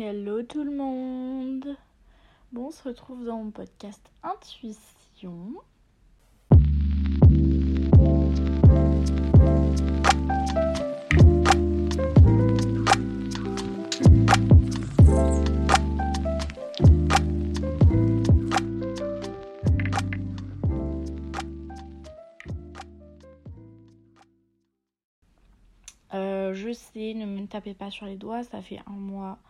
Hello tout le monde Bon, on se retrouve dans mon podcast Intuition. Euh, je sais, ne me tapez pas sur les doigts, ça fait un mois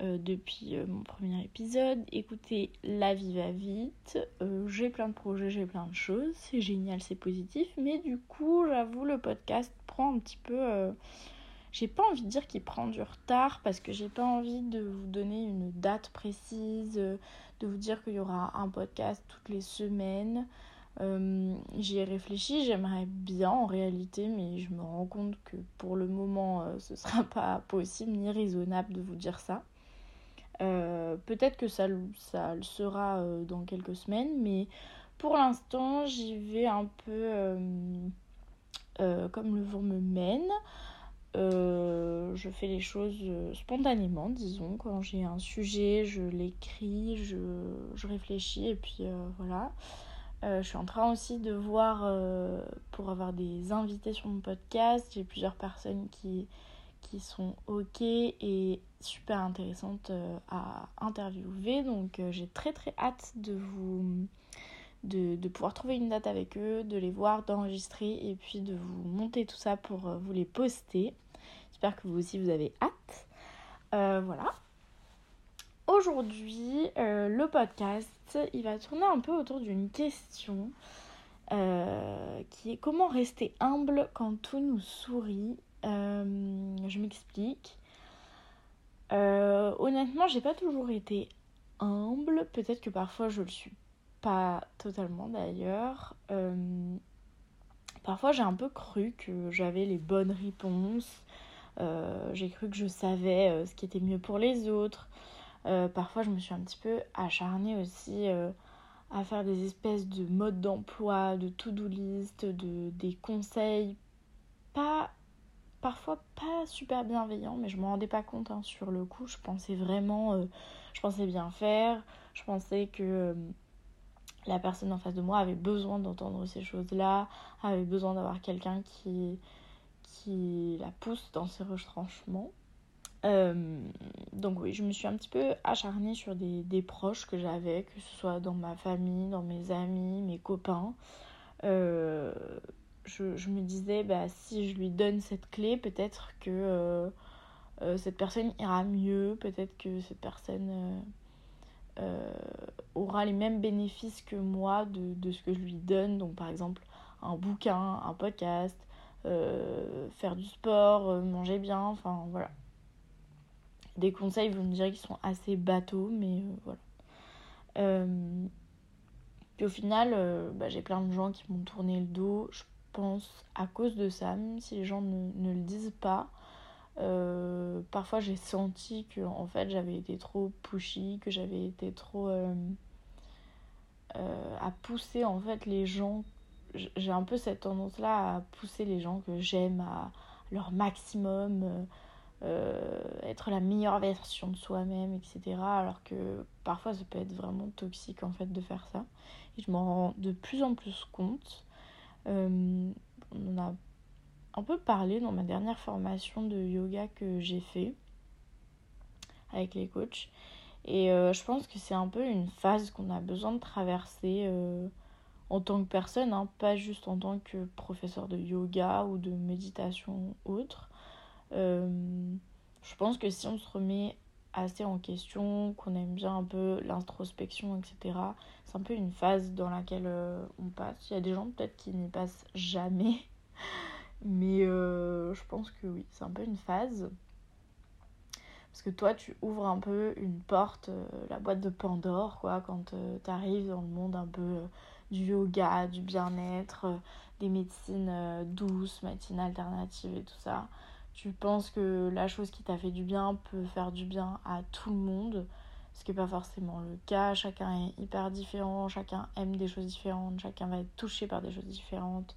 euh, depuis euh, mon premier épisode. Écoutez, la vie va vite, j'ai plein de projets, j'ai plein de choses, c'est génial, c'est positif, mais du coup, j'avoue, le podcast prend un petit peu... j'ai pas envie de dire qu'il prend du retard parce que j'ai pas envie de vous donner une date précise, de vous dire qu'il y aura un podcast toutes les semaines. Euh, j'y ai réfléchi, j'aimerais bien en réalité, mais je me rends compte que pour le moment, euh, ce sera pas possible ni raisonnable de vous dire ça. Euh, peut-être que ça, le sera dans quelques semaines, mais pour l'instant, j'y vais un peu comme le vent me mène. je fais les choses spontanément, disons. Quand j'ai un sujet, je l'écris, je, je, réfléchis et puis voilà. Euh, je suis en train aussi de voir euh, pour avoir des invités sur mon podcast. J'ai plusieurs personnes qui, qui sont ok et super intéressantes euh, à interviewer. Donc j'ai très très hâte de vous de, de, pouvoir trouver une date avec eux, de les voir, d'enregistrer et puis de vous monter tout ça pour vous les poster. J'espère que vous aussi vous avez hâte. voilà. Aujourd'hui, le podcast il va tourner un peu autour d'une question euh, qui est comment rester humble quand tout nous sourit. Euh, je m'explique. Euh, honnêtement, j'ai pas toujours été humble. Peut-être que parfois je le suis pas totalement d'ailleurs. parfois j'ai un peu cru que j'avais les bonnes réponses. j'ai cru que je savais ce qui était mieux pour les autres. Euh, parfois, je me suis un petit peu acharnée aussi euh, à faire des espèces de modes d'emploi, de to-do list, de, des conseils pas parfois pas super bienveillants, mais je m'en rendais pas compte hein, sur le coup. Je pensais vraiment, euh, je pensais bien faire, je pensais que la personne en face de moi avait besoin d'entendre ces choses-là, avait besoin d'avoir quelqu'un qui, qui la pousse dans ses retranchements. Euh, donc oui, je me suis un petit peu acharnée sur des, proches que j'avais, que ce soit dans ma famille, dans mes amis, mes copains. Euh, je, me disais, bah, si je lui donne cette clé, peut-être que euh, cette personne ira mieux, peut-être que cette personne aura les mêmes bénéfices que moi de, de, ce que je lui donne. Donc par exemple, un bouquin, un podcast, faire du sport, manger bien, enfin voilà des conseils, vous me direz qu'ils sont assez bateaux, mais euh, voilà. Euh, puis au final, euh, bah, j'ai plein de gens qui m'ont tourné le dos, pense, à cause de ça, même si les gens ne, le disent pas. parfois j'ai senti que en fait j'avais été trop pushy, que j'avais été trop à pousser en fait les gens. J'ai un peu cette tendance là à pousser les gens que j'aime à leur maximum. Euh, être la meilleure version de soi-même, etc. Alors que parfois ça peut être vraiment toxique en fait de faire ça. Et je m'en rends de plus en plus compte. Euh, on a un peu parlé dans ma dernière formation de yoga que j'ai fait avec les coachs. Et euh, je pense que c'est un peu une phase qu'on a besoin de traverser en tant que personne, hein, pas juste en tant que professeur de yoga ou de méditation autre. Euh, je pense que si on se remet assez en question, qu'on aime bien un peu l'introspection, etc., c'est un peu une phase dans laquelle euh, on passe. Il y a des gens peut-être qui n'y passent jamais, mais euh, je pense que oui, c'est un peu une phase. Parce que toi, tu ouvres un peu une porte, la boîte de Pandore, quoi, quand tu arrives dans le monde un peu du yoga, du bien-être, des médecines douces, médecines alternatives et tout ça tu penses que la chose qui t'a fait du bien peut faire du bien à tout le monde, ce qui n'est pas forcément le cas. Chacun est hyper différent, chacun aime des choses différentes, chacun va être touché par des choses différentes.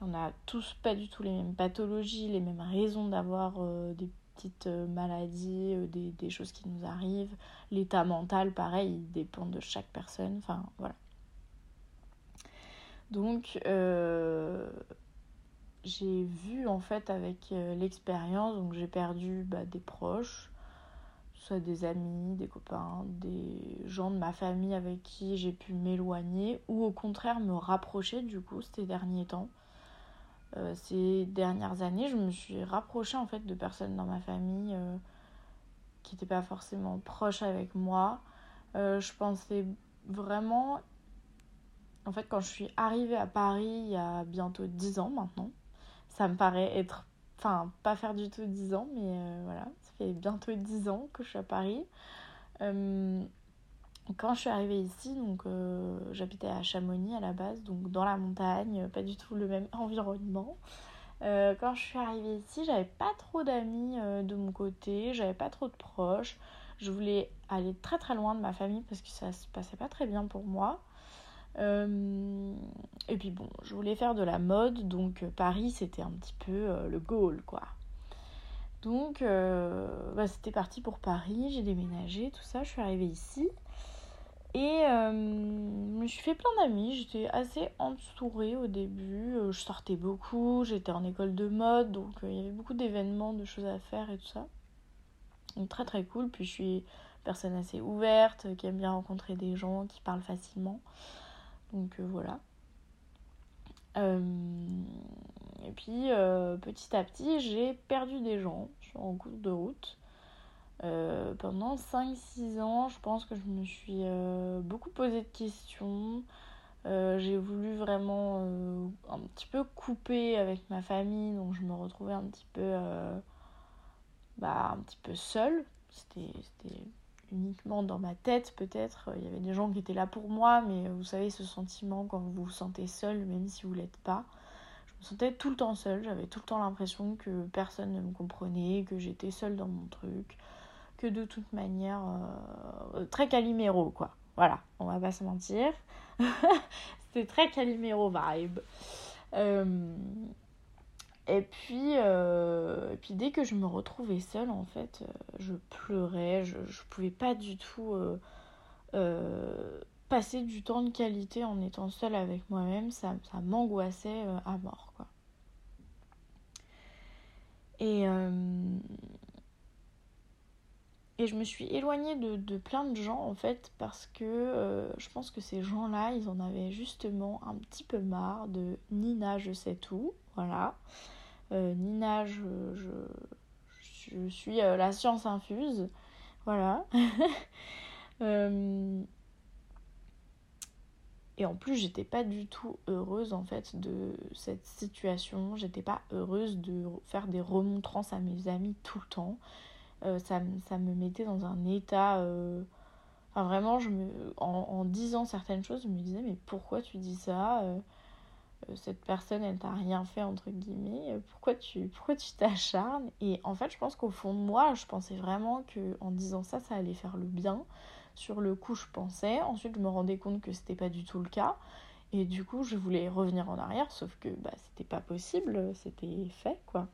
On n'a tous pas du tout les mêmes pathologies, les mêmes raisons d'avoir euh, des petites maladies, des, des, choses qui nous arrivent. L'état mental, pareil, il dépend de chaque personne. Enfin, voilà. Donc, j'ai vu en fait avec l'expérience, donc j'ai perdu bah, des proches, soit des amis, des copains, des gens de ma famille avec qui j'ai pu m'éloigner ou au contraire me rapprocher du coup ces derniers temps. Euh, ces dernières années, je me suis rapprochée en fait de personnes dans ma famille euh, qui n'étaient pas forcément proches avec moi. Euh, je pensais vraiment, en fait, quand je suis arrivée à Paris il y a bientôt 10 ans maintenant, ça me paraît être, enfin, pas faire du tout 10 ans, mais voilà, bientôt 10 ans que je suis à Paris. Euh, quand je suis arrivée ici, donc euh, j'habitais à Chamonix à la base, donc dans la montagne, pas du tout le même environnement. Euh, quand je suis arrivée ici, j'avais pas trop d'amis de mon côté, j'avais pas trop de proches. Je voulais aller très très loin de ma famille parce que ça se passait pas très bien pour moi. Et puis bon, je voulais faire de la mode, donc Paris c'était un petit peu le goal quoi. Donc, euh, bah, c'était parti pour Paris, j'ai déménagé, tout ça, je suis arrivée ici. Et euh, je me suis fait plein d'amis, j'étais assez entourée au début, euh, je sortais beaucoup, j'étais en école de mode, donc il y avait beaucoup d'événements, de choses à faire et tout ça. Donc très très cool, puis je suis personne assez ouverte, qui aime bien rencontrer des gens, qui parlent facilement. Donc voilà. Et puis euh, petit à petit, j'ai perdu des gens en cours de route. Euh, pendant 5-6 ans, je pense que je me suis euh, beaucoup posé de questions. j'ai voulu vraiment un petit peu couper avec ma famille, donc je me retrouvais un petit peu, bah, un petit peu seule. C'était uniquement dans ma tête peut-être. Il y avait des gens qui étaient là pour moi, mais vous savez ce sentiment quand vous vous sentez seul, même si vous l'êtes pas me sentais tout le temps seule. J'avais tout le temps l'impression que personne ne me comprenait, que j'étais seule dans mon truc, que de toute manière, euh, très caliméro quoi. Voilà, on va pas se mentir. C'était très caliméro vibe. Euh, et puis, euh, puis dès que je me retrouvais seule, en fait, je pleurais, je, je pouvais pas du tout passer du temps de qualité en étant seule avec moi-même, ça, m'angoissait euh, à mort. Et, euh, je me suis éloignée de, plein de gens en fait parce que euh, je pense que ces gens-là, ils en avaient justement un petit peu marre de Nina, je sais tout. Voilà. Nina, je, suis la science infuse. Voilà. Et en plus, j'étais pas du tout heureuse en fait de cette situation. J'étais pas heureuse de faire des remontrances à mes amis tout le temps. Euh, ça, me mettait dans un état. Euh, vraiment, en, disant certaines choses, je me disais, mais pourquoi tu dis ça euh, Cette personne, elle t'a rien fait, entre guillemets. Pourquoi tu pourquoi tu t'acharnes? Et en fait, je pense qu'au fond de moi, je pensais vraiment que en disant ça, ça allait faire le bien. Sur le coup, je pensais. Ensuite, je me rendais compte que c'était pas du tout le cas. Et du coup, je voulais revenir en arrière, sauf que bah, c'était pas possible, c'était fait quoi.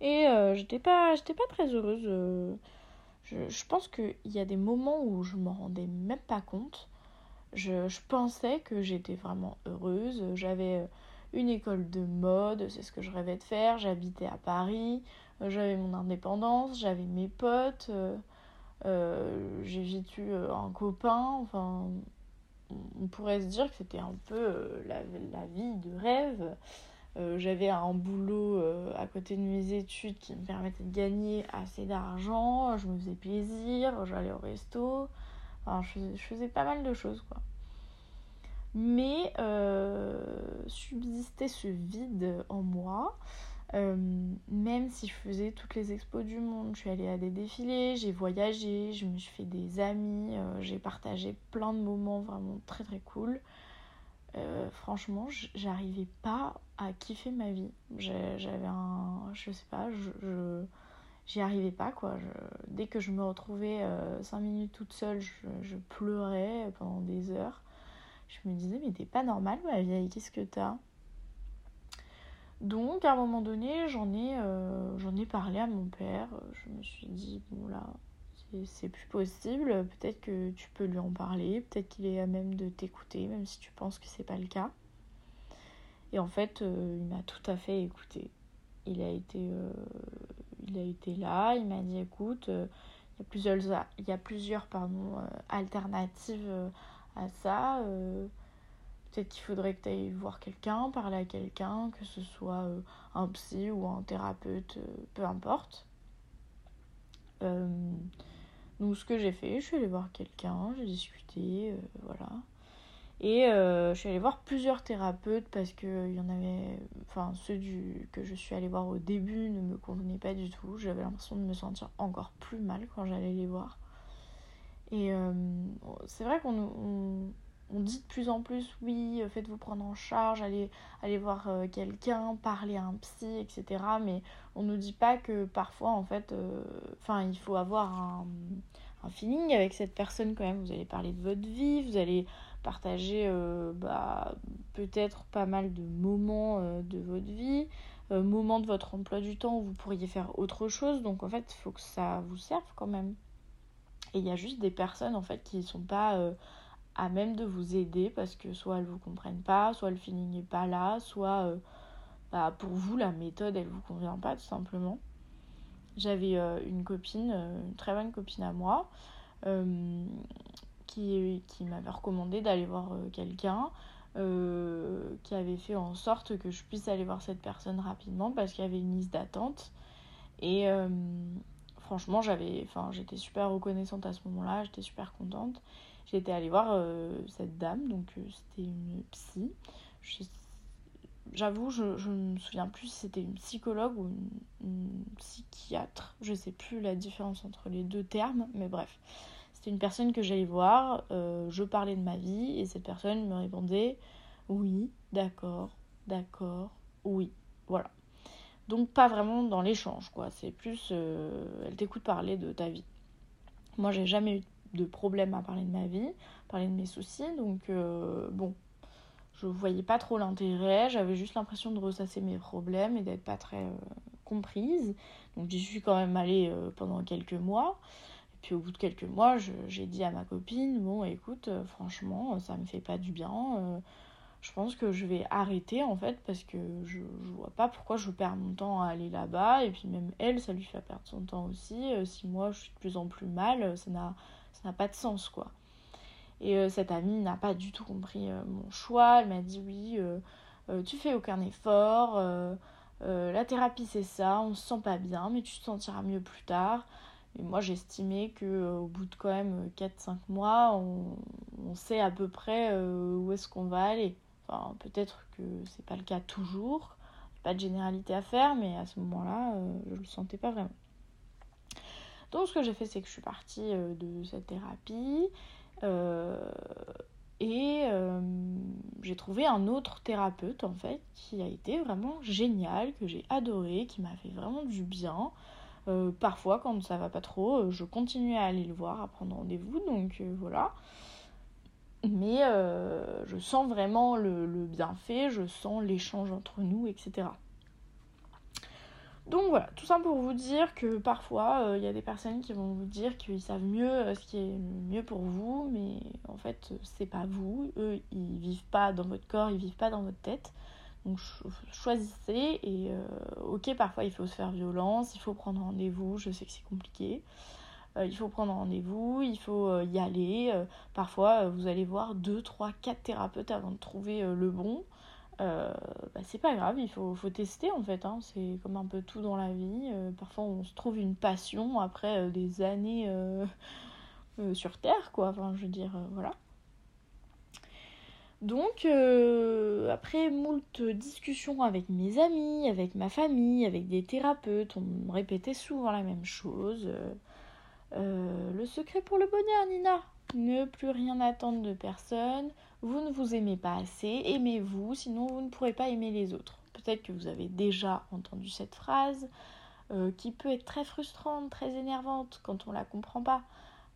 Et euh, j'étais pas, pas très heureuse. Euh, je, je, pense qu'il y a des moments où je m'en rendais même pas compte. Je, pensais que j'étais vraiment heureuse. J'avais une école de mode, c'est ce que je rêvais de faire. J'habitais à Paris, j'avais mon indépendance, j'avais mes potes. Euh, euh, j'ai vécu euh, un copain, enfin, on pourrait se dire que c'était un peu euh, la, vie de rêve. J'avais un boulot à côté de mes études qui me permettait de gagner assez d'argent, je me faisais plaisir, j'allais au resto, je, faisais pas mal de choses quoi. Mais subsistait ce vide en moi euh, même si je faisais toutes les expos du monde, je suis allée à des défilés, j'ai voyagé, je me suis fait des amis, euh, j'ai partagé plein de moments vraiment très très cool. Euh, franchement, j'arrivais pas à kiffer ma vie. J'avais un. Je sais pas, je. J'y arrivais pas quoi. dès que je me retrouvais 5 minutes toute seule, je, pleurais pendant des heures. Je me disais, mais t'es pas normal ma vieille, qu'est-ce que t'as? Donc à un moment donné, j'en ai, euh, j'en ai parlé à mon père. Je me suis dit, bon là, c'est plus possible. Peut-être que tu peux lui en parler. Peut-être qu'il est à même de t'écouter, même si tu penses que c'est pas le cas. Et en fait, euh, il m'a tout à fait écouté. Il a été, euh, il a été là. Il m'a dit, écoute, il y a plusieurs, il pardon, alternatives à ça Peut-être qu'il faudrait que tu ailles voir quelqu'un, parler à quelqu'un, que ce soit euh, un psy ou un thérapeute, euh, peu importe. Euh, donc ce que j'ai fait, je suis allée voir quelqu'un, j'ai discuté, voilà. Et je suis allée voir plusieurs thérapeutes parce que il y en avait, enfin ceux du, que je suis allée voir au début ne me convenaient pas du tout. J'avais l'impression de me sentir encore plus mal quand j'allais les voir. Et c'est vrai qu'on on dit de plus en plus oui, euh, faites-vous prendre en charge, allez, allez voir euh, quelqu'un, parler à un psy, etc. Mais on nous dit pas que parfois en fait, euh, enfin il faut avoir un, feeling avec cette personne quand même. Vous allez parler de votre vie, vous allez partager bah, peut-être pas mal de moments de votre vie, moments de votre emploi du temps où vous pourriez faire autre chose. Donc en fait, il faut que ça vous serve quand même. Et il y a juste des personnes en fait qui sont pas à même de vous aider parce que soit elles vous comprennent pas, soit le feeling n'est pas là, soit euh, bah, pour vous la méthode elle vous convient pas tout simplement. J'avais euh, une copine, euh, une très bonne copine à moi, qui, m'avait recommandé d'aller voir quelqu'un qui avait fait en sorte que je puisse aller voir cette personne rapidement parce qu'il y avait une liste d'attente. Et franchement, j'avais, enfin, j'étais super reconnaissante à ce moment-là, j'étais super contente. J'étais allée voir euh, cette dame, donc euh, c'était une psy. J'avoue, je, ne me souviens plus si c'était une psychologue ou une, psychiatre. Je sais plus la différence entre les deux termes, mais bref. C'était une personne que j'allais voir, euh, je parlais de ma vie et cette personne me répondait oui, d'accord, d'accord, oui. Voilà. Donc pas vraiment dans l'échange, quoi. C'est plus, elle t'écoute parler de ta vie. Moi, j'ai jamais eu de problème à parler de ma vie, parler de mes soucis. Donc, euh, bon, je voyais pas trop l'intérêt. J'avais juste l'impression de ressasser mes problèmes et d'être pas très euh, comprise. Donc, j'y suis quand même allée euh, pendant quelques mois. Puis, au bout de quelques mois, j'ai dit à ma copine Bon, écoute, franchement, ça me fait pas du bien. je pense que je vais arrêter en fait parce que je, vois pas pourquoi je perds mon temps à aller là-bas. Et puis, même elle, ça lui fait perdre son temps aussi. si moi je suis de plus en plus mal, ça n'a pas de sens quoi. Et euh, cette amie n'a pas du tout compris euh, mon choix. Elle m'a dit oui, euh, tu fais aucun effort, la thérapie c'est ça, on se sent pas bien, mais tu te sentiras mieux plus tard. Et moi j'estimais que au bout de quand même 4-5 mois, on, sait à peu près où est-ce qu'on va aller. Enfin, peut-être que c'est pas le cas toujours, pas de généralité à faire, mais à ce moment-là, je le sentais pas vraiment. Donc ce que j'ai fait, c'est que je suis partie euh, de cette thérapie euh, et euh, j'ai trouvé un autre thérapeute en fait qui a été vraiment génial, que j'ai adoré, qui m'a fait vraiment du bien. Parfois, quand ça va pas trop, je continue à aller le voir, à prendre rendez-vous, donc voilà. Mais je sens vraiment le bienfait, je sens l'échange entre nous, etc. Donc voilà, tout ça pour vous dire que parfois il euh, y a des personnes qui vont vous dire qu'ils savent mieux euh, ce qui est mieux pour vous, mais en fait c'est pas vous. Eux ils vivent pas dans votre corps, ils vivent pas dans votre tête. Donc choisissez et euh, ok parfois il faut se faire violence, il faut prendre rendez-vous, je sais que c'est compliqué. il faut prendre rendez-vous, il faut y aller. parfois vous allez voir 2, 3, 4 thérapeutes avant de trouver le bon. Euh, bah, c'est pas grave, il faut, tester en fait. Hein. C'est comme un peu tout dans la vie. Euh, parfois on se trouve une passion après euh, des années sur Terre, quoi. Enfin, je veux dire, voilà. Donc, après moult discussions avec mes amis, avec ma famille, avec des thérapeutes, on répétait souvent la même chose. le secret pour le bonheur, Nina Ne plus rien attendre de personne, vous ne vous aimez pas assez, aimez-vous, sinon vous ne pourrez pas aimer les autres. Peut-être que vous avez déjà entendu cette phrase, euh, qui peut être très frustrante, très énervante quand on la comprend pas.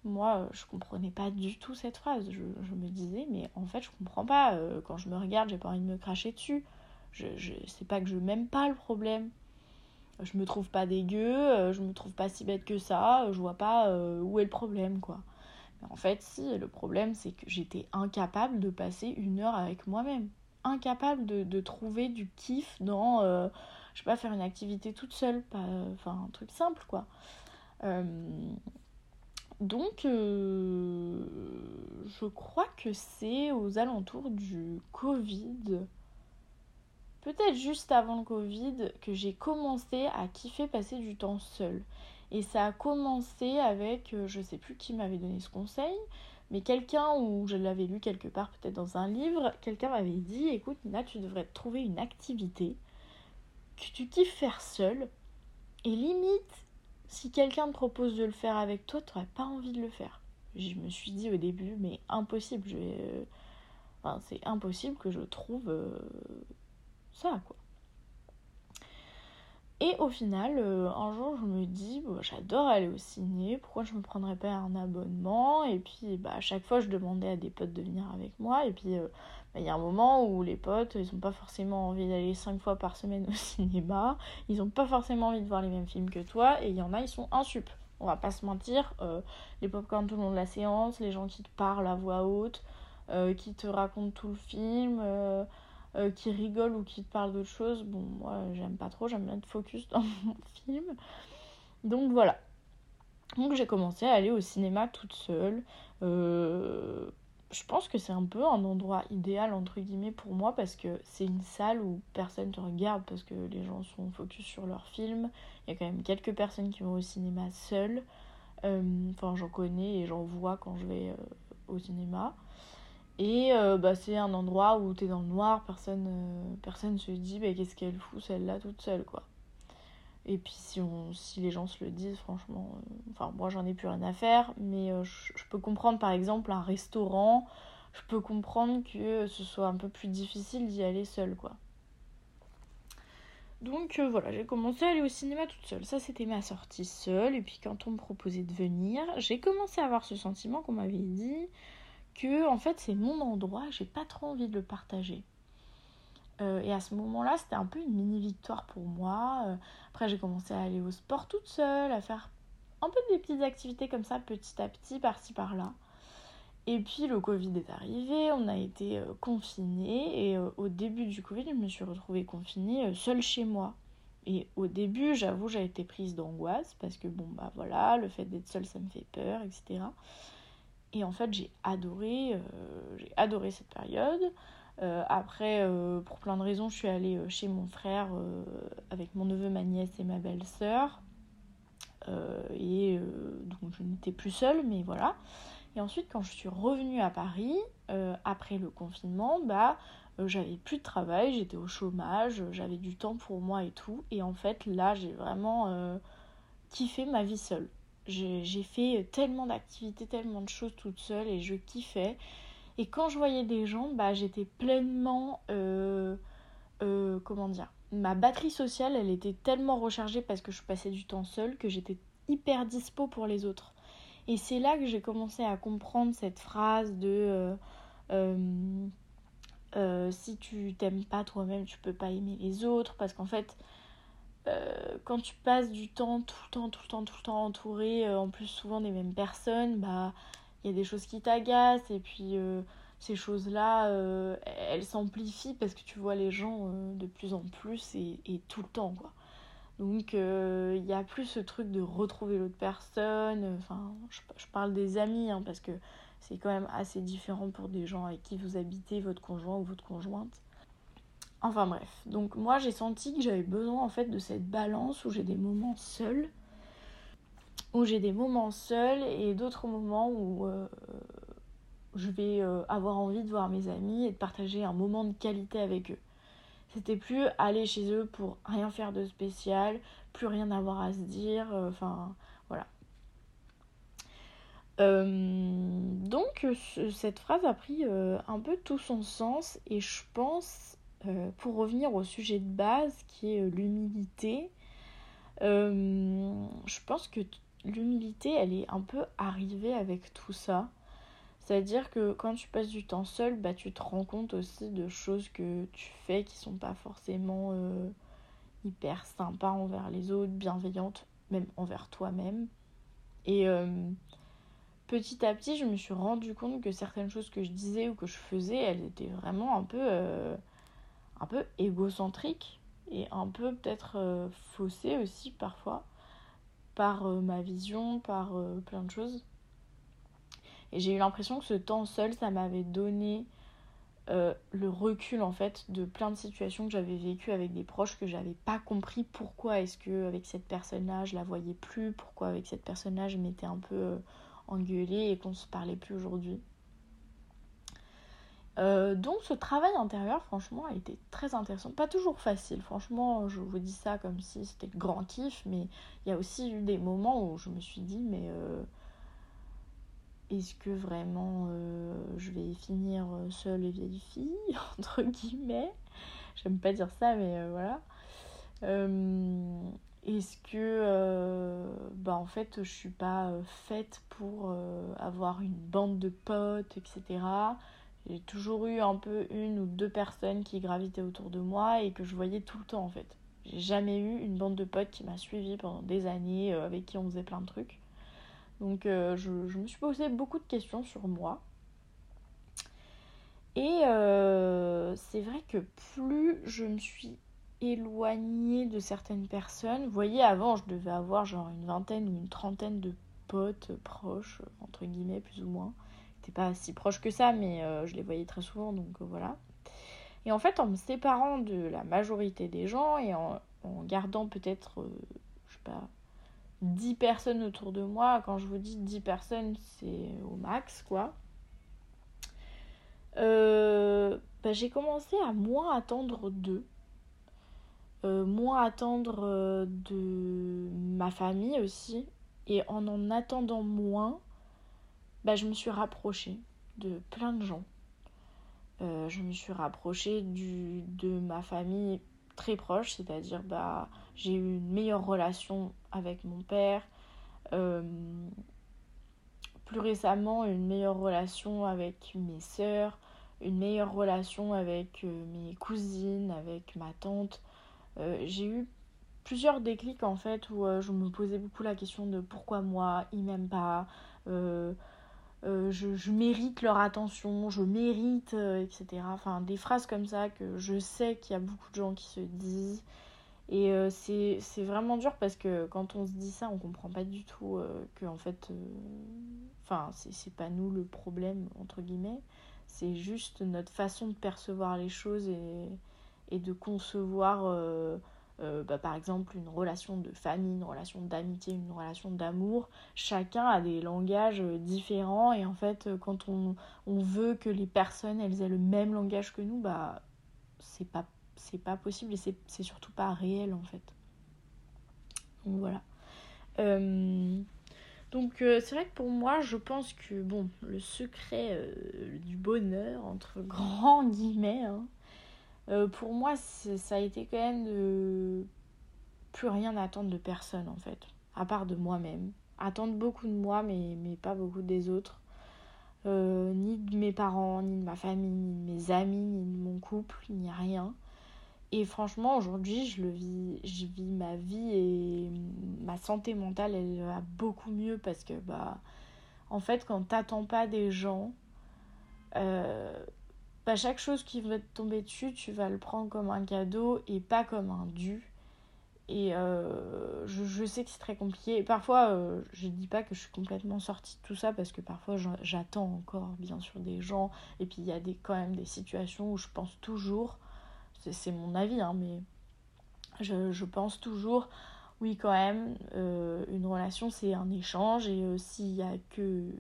Moi, euh, je comprenais pas du tout cette phrase. Je, me disais, mais en fait, je comprends pas. Euh, quand je me regarde, j'ai pas envie de me cracher dessus. Je, je c'est pas que je m'aime pas le problème. Je me trouve pas dégueu, je me trouve pas si bête que ça, je vois pas où est le problème quoi. Mais en fait, si, le problème c'est que j'étais incapable de passer une heure avec moi-même. Incapable de, de, trouver du kiff dans, je sais pas, faire une activité toute seule, enfin un truc simple quoi. Donc, euh, je crois que c'est aux alentours du Covid, peut-être juste avant le Covid, que j'ai commencé à kiffer passer du temps seul. Et ça a commencé avec, euh, je sais plus qui m'avait donné ce conseil, mais quelqu'un, ou je l'avais lu quelque part, peut-être dans un livre, quelqu'un m'avait dit écoute, Nina, tu devrais trouver une activité que tu kiffes faire seul. Et limite, si quelqu'un te propose de le faire avec toi, tu n'aurais pas envie de le faire. Je me suis dit au début, mais impossible, je euh, enfin, c'est impossible que je trouve euh, ça, quoi. Et au final, euh, un jour, je me dis, j'adore aller au ciné, pourquoi je ne me prendrais pas un abonnement? Et puis, bah, à chaque fois, je demandais à des potes de venir avec moi. Et puis, bah, il y a un moment où les potes, ils n'ont pas forcément envie d'aller 5 fois par semaine au cinéma. Ils n'ont pas forcément envie de voir les mêmes films que toi. Et il y en a, ils sont insup. On va pas se mentir. Euh, les popcorn tout le long de la séance, les gens qui te parlent à voix haute, euh, qui te racontent tout le film. Euh, qui rigolent ou qui te parlent d'autre chose. Bon, moi, j'aime pas trop, j'aime bien être focus dans mon film. Donc voilà. Donc j'ai commencé à aller au cinéma toute seule. Je pense que c'est un peu un endroit idéal entre guillemets pour moi parce que c'est une salle où personne te regarde parce que les gens sont focus sur leur film. Il y a quand même quelques personnes qui vont au cinéma seules. Euh, enfin, j'en connais et j'en vois quand je vais au cinéma. Et euh, bah, c'est un endroit où t'es dans le noir, personne euh, personne se dit bah, qu'est-ce qu'elle fout celle-là toute seule quoi. Et puis si, les gens se le disent, franchement, euh, enfin moi j'en ai plus rien à faire, mais je, peux comprendre par exemple un restaurant, je peux comprendre que ce soit un peu plus difficile d'y aller seule quoi. Donc voilà, j'ai commencé à aller au cinéma toute seule. Ça, c'était ma sortie seule. Et puis quand on me proposait de venir, j'ai commencé à avoir ce sentiment qu'on m'avait dit que en fait c'est mon endroit, j'ai pas trop envie de le partager. Euh, et à ce moment-là, c'était un peu une mini victoire pour moi. Euh, après, j'ai commencé à aller au sport toute seule, à faire un peu des petites activités comme ça, petit à petit, par-ci par-là. Et puis le Covid est arrivé, on a été euh, confinés et au début du Covid, je me suis retrouvée confinée seule chez moi. Et au début, j'avoue, j'ai été prise d'angoisse parce que bon bah voilà, le fait d'être seule, ça me fait peur, etc. Et en fait, j'ai adoré, euh, j'ai adoré cette période. Euh, après, euh, pour plein de raisons, je suis allée chez mon frère avec mon neveu, ma nièce et ma belle-sœur. et donc, je n'étais plus seule, mais voilà. Et ensuite, quand je suis revenue à Paris, après le confinement, bah, j'avais plus de travail, j'étais au chômage, j'avais du temps pour moi et tout. Et en fait, là, j'ai vraiment kiffé ma vie seule. J'ai fait tellement d'activités, tellement de choses toute seule et je kiffais. Et quand je voyais des gens, bah, j'étais pleinement... Euh, euh, comment dire Ma batterie sociale, elle était tellement rechargée parce que je passais du temps seule que j'étais hyper dispo pour les autres. Et c'est là que j'ai commencé à comprendre cette phrase de... Euh, si tu t'aimes pas toi-même, tu peux pas aimer les autres. Parce qu'en fait, quand tu passes du temps tout le temps, tout le temps, tout le temps entouré, en plus souvent des mêmes personnes, bah il y a des choses qui t'agacent et puis euh, ces choses-là, elles s'amplifient parce que tu vois les gens de plus en plus et, tout le temps quoi. Donc il n'y a plus ce truc de retrouver l'autre personne. Enfin, je, parle des amis hein, parce que c'est quand même assez différent pour des gens avec qui vous habitez, votre conjoint ou votre conjointe. Enfin bref, donc moi j'ai senti que j'avais besoin en fait de cette balance où j'ai des moments seuls, où j'ai des moments seuls et d'autres moments où euh, je vais euh, avoir envie de voir mes amis et de partager un moment de qualité avec eux. C'était plus aller chez eux pour rien faire de spécial, plus rien avoir à se dire, euh, enfin voilà. donc cette phrase a pris un peu tout son sens et je pense pour revenir au sujet de base qui est l'humilité, je pense que l'humilité, elle est un peu arrivée avec tout ça. C'est-à-dire que quand tu passes du temps seul, bah, tu te rends compte aussi de choses que tu fais qui sont pas forcément euh, hyper sympas envers les autres, bienveillantes, même envers toi-même. Et euh, petit à petit, je me suis rendu compte que certaines choses que je disais ou que je faisais, elles étaient vraiment un peu, euh, un peu égocentriques et un peu peut-être faussées aussi parfois par ma vision, par plein de choses. Et j'ai eu l'impression que ce temps seul, ça m'avait donné euh, le recul en fait de plein de situations que j'avais vécues avec des proches que j'avais pas compris pourquoi est-ce que avec cette personne-là je la voyais plus, pourquoi avec cette personne-là je m'étais un peu euh, engueulée et qu'on se parlait plus aujourd'hui. Euh, donc ce travail intérieur franchement a été très intéressant, pas toujours facile, franchement je vous dis ça comme si c'était le grand kiff, mais il y a aussi eu des moments où je me suis dit mais est-ce que vraiment euh, je vais finir seule et vieille fille, entre guillemets? J'aime pas dire ça, mais euh, voilà. Euh, est-ce que, bah en fait, je suis pas faite pour avoir une bande de potes, etc. J'ai toujours eu un peu une ou deux personnes qui gravitaient autour de moi et que je voyais tout le temps, en fait. J'ai jamais eu une bande de potes qui m'a suivie pendant des années, avec qui on faisait plein de trucs. Donc euh, je, me suis posé beaucoup de questions sur moi. Et euh, c'est vrai que plus je me suis éloignée de certaines personnes, vous voyez, avant je devais avoir genre une vingtaine ou une trentaine de potes proches, entre guillemets, plus ou moins. Pas si proche que ça, mais euh, je les voyais très souvent, donc voilà. Et en fait, en me séparant de la majorité des gens et en, gardant peut-être, je sais pas, 10 personnes autour de moi. Quand je vous dis 10 personnes, c'est au max, quoi. Euh, bah, j'ai commencé à moins attendre d'eux. Euh, moins attendre euh, de ma famille aussi. Et en en attendant moins, bah, je me suis rapprochée de plein de gens. je me suis rapprochée du, de ma famille très proche, c'est-à-dire bah, j'ai eu une meilleure relation avec mon père. Euh, plus récemment, une meilleure relation avec mes sœurs, une meilleure relation avec euh, mes cousines, avec ma tante. Euh, j'ai eu plusieurs déclics en fait où je me posais beaucoup la question de pourquoi moi, ils m'aiment pas. Je, mérite leur attention, je mérite, etc. Enfin, des phrases comme ça que je sais qu'il y a beaucoup de gens qui se disent et euh, c'est vraiment dur parce que quand on se dit ça, on comprend pas du tout euh, que, en fait, euh, enfin, c'est pas nous le problème, entre guillemets, c'est juste notre façon de percevoir les choses et, et de concevoir, bah, par exemple, une relation de famille, une relation d'amitié, une relation d'amour. Chacun a des langages différents et en fait, quand on, veut que les personnes elles aient le même langage que nous, bah, c'est pas c'est pas possible et c'est surtout pas réel en fait. Donc voilà. Euh, donc euh, c'est vrai que pour moi, je pense que bon, le secret euh, du bonheur entre grands guillemets, hein, pour moi, ça a été quand même de plus rien attendre de personne en fait, à part de moi-même. Attendre beaucoup de moi, mais, mais pas beaucoup des autres. ni de mes parents, ni de ma famille, ni de mes amis, ni de mon couple, ni rien. Et franchement, aujourd'hui, je le vis, je vis ma vie et ma santé mentale, elle va beaucoup mieux parce que, bah, en fait, quand t'attends pas des gens, euh, bah, chaque chose qui va te tomber dessus, tu vas le prendre comme un cadeau et pas comme un dû. Et euh, je, sais que c'est très compliqué. Parfois, euh, je dis pas que je suis complètement sortie de tout ça parce que parfois j'attends encore, bien sûr, des gens. Et puis il y a quand même des situations où je pense toujours c'est mon avis, hein, mais je, pense toujours, oui quand même, euh, une relation c'est un échange et euh, s'il y a que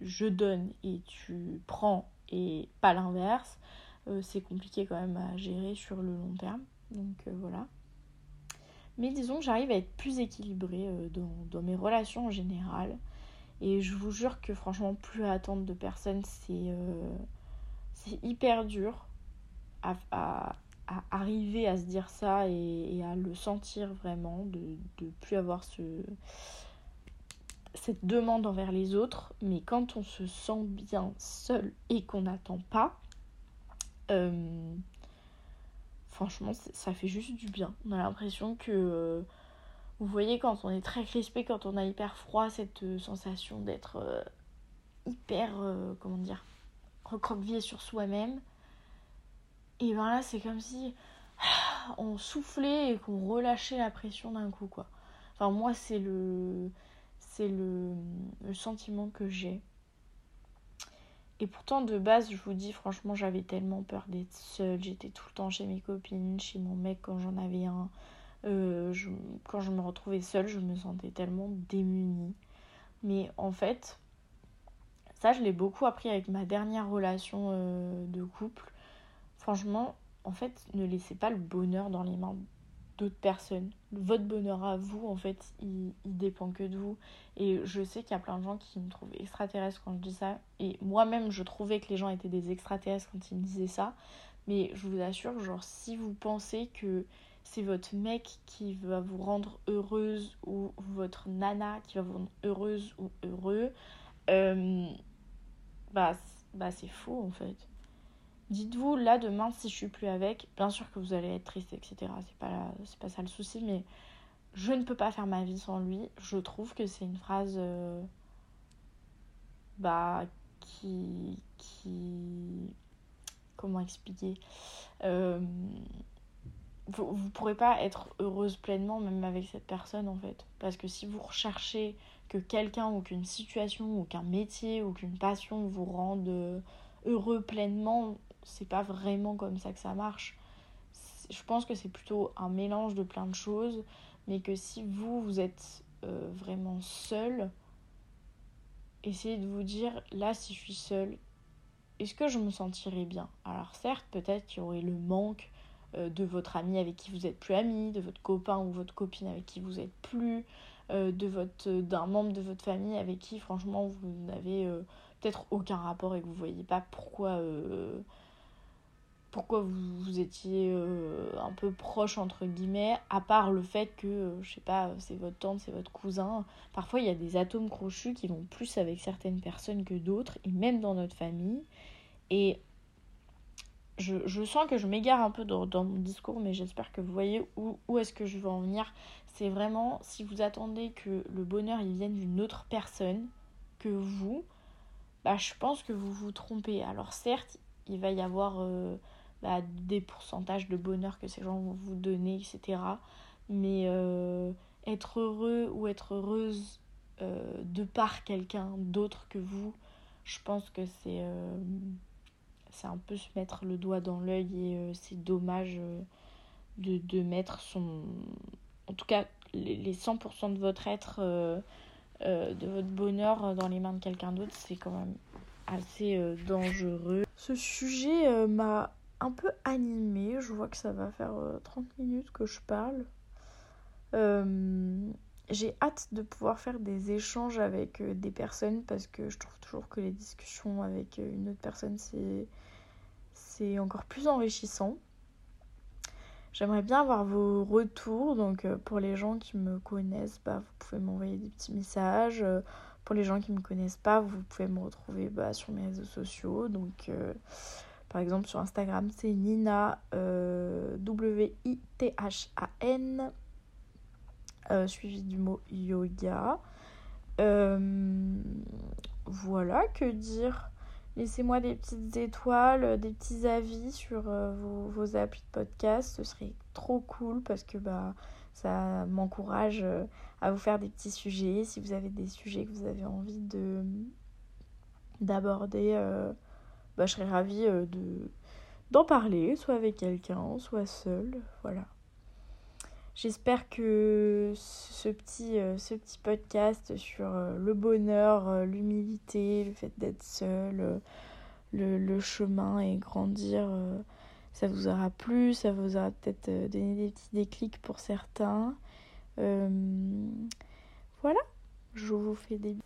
je donne et tu prends et pas l'inverse, euh, c'est compliqué quand même à gérer sur le long terme. Donc voilà. Mais disons que j'arrive à être plus équilibrée dans, mes relations en général. Et je vous jure que franchement, plus attendre de personnes, c'est hyper dur à, à arriver à se dire ça et, à le sentir vraiment, de ne plus avoir ce, cette demande envers les autres, mais quand on se sent bien seul et qu'on n'attend pas, euh, franchement, ça fait juste du bien. On a l'impression que, euh, vous voyez, quand on est très crispé, quand on a hyper froid, cette euh, sensation d'être hyper, comment dire, recroquevillé sur soi-même. Et ben là, c'est comme si ah, on soufflait et qu'on relâchait la pression d'un coup, quoi. Enfin, moi, c'est le, c'est le, sentiment que j'ai. Et pourtant, de base, je vous dis, franchement, j'avais tellement peur d'être seule. J'étais tout le temps chez mes copines, chez mon mec quand j'en avais un. Euh, quand je me retrouvais seule, je me sentais tellement démunie. Mais en fait, ça, je l'ai beaucoup appris avec ma dernière relation euh, de couple. Franchement, en fait, ne laissez pas le bonheur dans les mains d'autres personnes. Votre bonheur à vous, en fait, il, dépend que de vous. Et je sais qu'il y a plein de gens qui me trouvent extraterrestre quand je dis ça. Et moi-même, je trouvais que les gens étaient des extraterrestres quand ils me disaient ça. Mais je vous assure, genre, si vous pensez que c'est votre mec qui va vous rendre heureuse ou votre nana qui va vous rendre heureuse ou heureux, euh, bah, bah c'est faux en fait. Dites-vous, là, demain, si je suis plus avec, bien sûr que vous allez être triste, etc. C'est pas, c'est pas ça le souci, mais je ne peux pas faire ma vie sans lui. Je trouve que c'est une phrase. Euh, bah. qui. qui. Comment expliquer euh, vous, vous pourrez pas être heureuse pleinement, même avec cette personne, en fait. Parce que si vous recherchez que quelqu'un ou qu'une situation ou qu'un métier ou qu'une passion vous rende euh, heureux pleinement, c'est pas vraiment comme ça que ça marche. Je pense que c'est plutôt un mélange de plein de choses, mais que si vous, vous êtes euh, vraiment seul, essayez de vous dire, là, si je suis seule, est-ce que je me sentirais bien? Alors certes, peut-être qu'il y aurait le manque euh, de votre ami avec qui vous êtes plus ami, de votre copain ou votre copine avec qui vous êtes plus, euh, de votre d'un membre de votre famille avec qui franchement vous n'avez peut-être aucun rapport et que vous voyez pas pourquoi pourquoi vous, étiez euh, un peu proche entre guillemets, à part le fait que, euh, je sais pas, c'est votre tante, c'est votre cousin. Parfois, il y a des atomes crochus qui vont plus avec certaines personnes que d'autres, et même dans notre famille. Et je, sens que je m'égare un peu dans, mon discours, mais j'espère que vous voyez où, où est-ce que je veux en venir. C'est vraiment, si vous attendez que le bonheur il vienne d'une autre personne que vous, bah, je pense que vous vous trompez. Alors certes, il va y avoir... Euh, des pourcentages de bonheur que ces gens vont vous donner, etc. Mais euh, être heureux ou être heureuse euh, de par quelqu'un d'autre que vous, je pense que c'est euh, un peu se mettre le doigt dans l'œil et c'est dommage de, de, mettre son... En tout cas, les, les 100% de votre être, de votre bonheur dans les mains de quelqu'un d'autre, c'est quand même assez dangereux. Ce sujet m'a un peu animé. Je vois que ça va faire 30 euh, minutes que je parle. Euh, j'ai hâte de pouvoir faire des échanges avec euh, des personnes parce que je trouve toujours que les discussions avec une autre personne, c'est, c'est encore plus enrichissant. J'aimerais bien avoir vos retours. Donc, pour les gens qui me connaissent, bah, vous pouvez m'envoyer des petits messages. Pour les gens qui ne me connaissent pas, vous pouvez me retrouver bah, sur mes réseaux sociaux. Donc, par exemple, sur Instagram, c'est Nina euh, W-I-T-H-A-N euh, suivi du mot yoga. Euh, voilà, que dire? Laissez-moi des petites étoiles, des petits avis sur vos, vos, applis de podcast. Ce serait trop cool parce que bah, ça m'encourage à vous faire des petits sujets. Si vous avez des sujets que vous avez envie de d'aborder bah, je serais ravie euh, de, d'en parler, soit avec quelqu'un, soit seule. Voilà. J'espère que ce petit, euh, ce petit podcast sur euh, le bonheur, l'humilité, le fait d'être seul, le, le, chemin et grandir, ça vous aura plu, ça vous aura peut-être donné des petits déclics pour certains. voilà, je vous fais des